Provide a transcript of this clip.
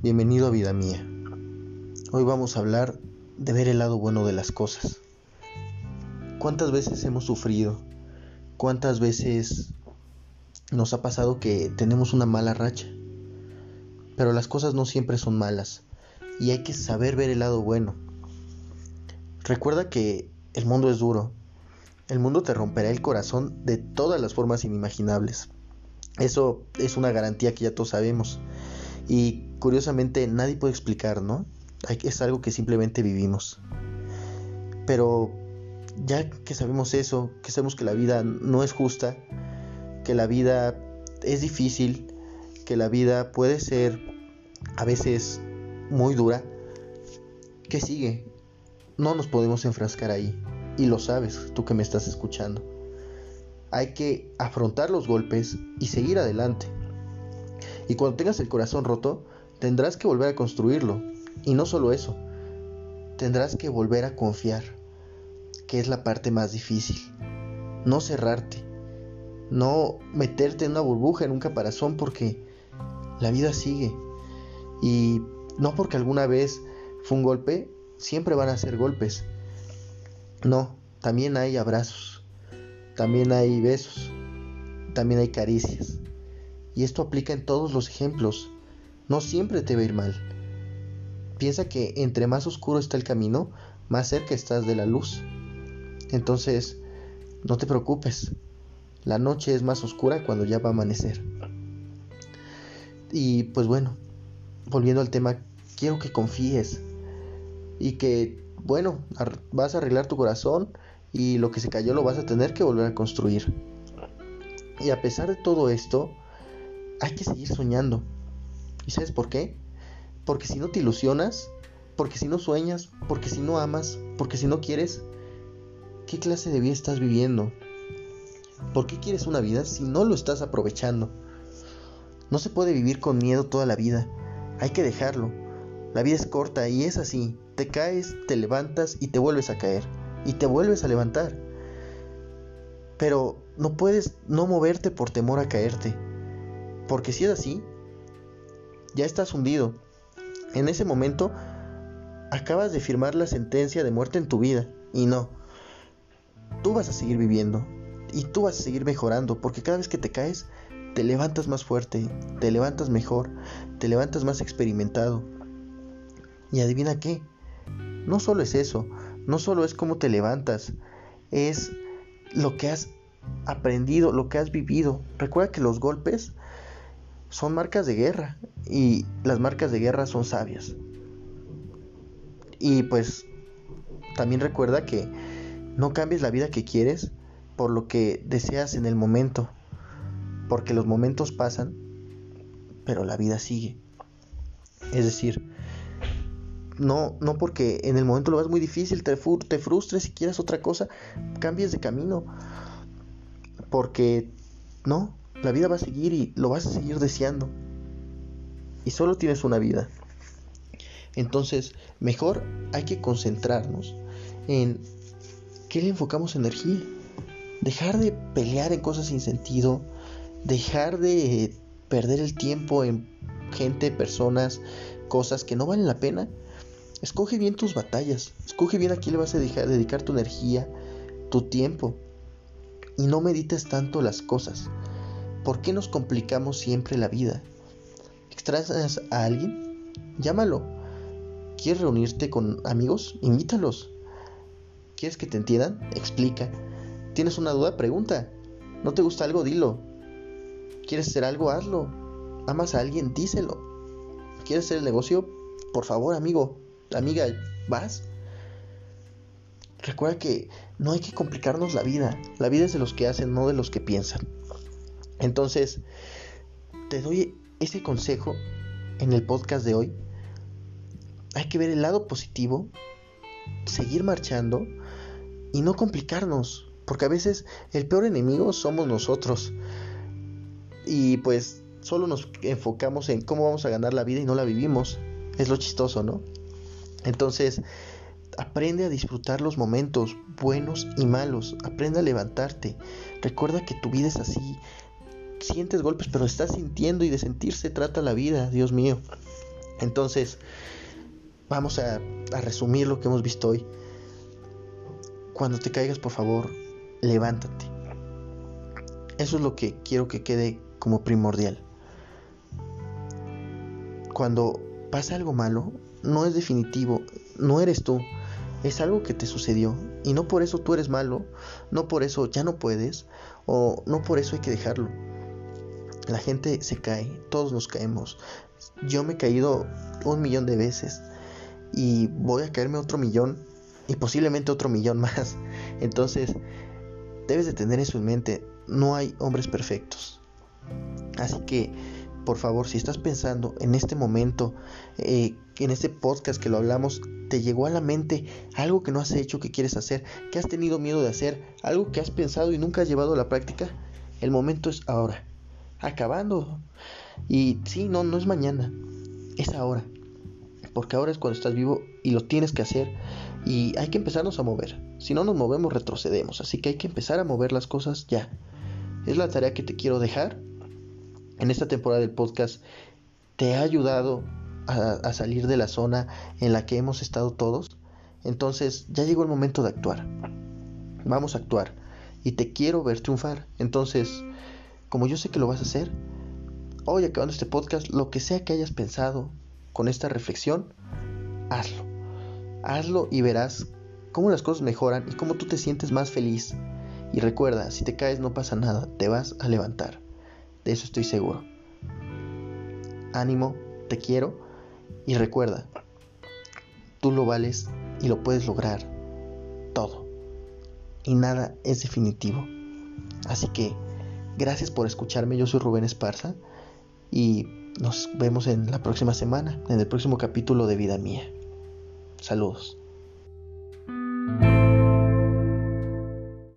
Bienvenido a vida mía. Hoy vamos a hablar de ver el lado bueno de las cosas. ¿Cuántas veces hemos sufrido? ¿Cuántas veces nos ha pasado que tenemos una mala racha? Pero las cosas no siempre son malas y hay que saber ver el lado bueno. Recuerda que el mundo es duro. El mundo te romperá el corazón de todas las formas inimaginables. Eso es una garantía que ya todos sabemos. Y curiosamente nadie puede explicar, ¿no? Es algo que simplemente vivimos. Pero ya que sabemos eso, que sabemos que la vida no es justa, que la vida es difícil, que la vida puede ser a veces muy dura, ¿qué sigue? No nos podemos enfrascar ahí. Y lo sabes, tú que me estás escuchando. Hay que afrontar los golpes y seguir adelante. Y cuando tengas el corazón roto, tendrás que volver a construirlo. Y no solo eso, tendrás que volver a confiar, que es la parte más difícil. No cerrarte, no meterte en una burbuja, en un caparazón, porque la vida sigue. Y no porque alguna vez fue un golpe, siempre van a ser golpes. No, también hay abrazos, también hay besos, también hay caricias. Y esto aplica en todos los ejemplos. No siempre te va a ir mal. Piensa que entre más oscuro está el camino, más cerca estás de la luz. Entonces, no te preocupes. La noche es más oscura cuando ya va a amanecer. Y pues bueno, volviendo al tema, quiero que confíes y que, bueno, vas a arreglar tu corazón y lo que se cayó lo vas a tener que volver a construir. Y a pesar de todo esto, hay que seguir soñando. ¿Y sabes por qué? Porque si no te ilusionas, porque si no sueñas, porque si no amas, porque si no quieres, ¿qué clase de vida estás viviendo? ¿Por qué quieres una vida si no lo estás aprovechando? No se puede vivir con miedo toda la vida. Hay que dejarlo. La vida es corta y es así. Te caes, te levantas y te vuelves a caer. Y te vuelves a levantar. Pero no puedes no moverte por temor a caerte. Porque si es así, ya estás hundido. En ese momento, acabas de firmar la sentencia de muerte en tu vida. Y no, tú vas a seguir viviendo. Y tú vas a seguir mejorando. Porque cada vez que te caes, te levantas más fuerte, te levantas mejor, te levantas más experimentado. Y adivina qué, no solo es eso, no solo es cómo te levantas, es lo que has aprendido, lo que has vivido. Recuerda que los golpes son marcas de guerra y las marcas de guerra son sabias. Y pues también recuerda que no cambies la vida que quieres por lo que deseas en el momento, porque los momentos pasan, pero la vida sigue. Es decir, no, no porque en el momento lo vas muy difícil, te, te frustres y quieras otra cosa, cambies de camino. Porque no, la vida va a seguir y lo vas a seguir deseando. Y solo tienes una vida. Entonces, mejor hay que concentrarnos en qué le enfocamos energía. Dejar de pelear en cosas sin sentido. Dejar de perder el tiempo en gente, personas, cosas que no valen la pena. Escoge bien tus batallas. Escoge bien a quién le vas a dedicar tu energía, tu tiempo. Y no medites tanto las cosas. ¿Por qué nos complicamos siempre la vida? ¿Extrañas a alguien? Llámalo. ¿Quieres reunirte con amigos? Invítalos. ¿Quieres que te entiendan? Explica. ¿Tienes una duda? Pregunta. ¿No te gusta algo? Dilo. ¿Quieres hacer algo? Hazlo. ¿Amas a alguien? Díselo. ¿Quieres hacer el negocio? Por favor, amigo, amiga, ¿vas? Recuerda que no hay que complicarnos la vida. La vida es de los que hacen, no de los que piensan. Entonces, te doy ese consejo en el podcast de hoy. Hay que ver el lado positivo, seguir marchando y no complicarnos, porque a veces el peor enemigo somos nosotros. Y pues solo nos enfocamos en cómo vamos a ganar la vida y no la vivimos. Es lo chistoso, ¿no? Entonces, aprende a disfrutar los momentos buenos y malos. Aprende a levantarte. Recuerda que tu vida es así sientes golpes, pero estás sintiendo y de sentirse trata la vida, Dios mío. Entonces, vamos a, a resumir lo que hemos visto hoy. Cuando te caigas, por favor, levántate. Eso es lo que quiero que quede como primordial. Cuando pasa algo malo, no es definitivo, no eres tú, es algo que te sucedió y no por eso tú eres malo, no por eso ya no puedes o no por eso hay que dejarlo. La gente se cae, todos nos caemos. Yo me he caído un millón de veces y voy a caerme otro millón y posiblemente otro millón más. Entonces, debes de tener eso en mente. No hay hombres perfectos. Así que, por favor, si estás pensando en este momento, eh, en este podcast que lo hablamos, te llegó a la mente algo que no has hecho, que quieres hacer, que has tenido miedo de hacer, algo que has pensado y nunca has llevado a la práctica, el momento es ahora. Acabando. Y sí, no, no es mañana, es ahora. Porque ahora es cuando estás vivo y lo tienes que hacer y hay que empezarnos a mover. Si no nos movemos, retrocedemos. Así que hay que empezar a mover las cosas ya. Es la tarea que te quiero dejar. En esta temporada del podcast te ha ayudado a, salir de la zona en la que hemos estado todos. Entonces ya llegó el momento de actuar. Vamos a actuar. Y te quiero ver triunfar. Entonces, como yo sé que lo vas a hacer, hoy acabando este podcast, lo que sea que hayas pensado con esta reflexión, hazlo. Hazlo y verás cómo las cosas mejoran y cómo tú te sientes más feliz. Y recuerda, si te caes no pasa nada, te vas a levantar. De eso estoy seguro. Ánimo, te quiero y recuerda, tú lo vales y lo puedes lograr todo. Y nada es definitivo. Así que gracias por escucharme. Yo soy Rubén Esparza y nos vemos en la próxima semana, en el próximo capítulo de Vida Mía. Saludos.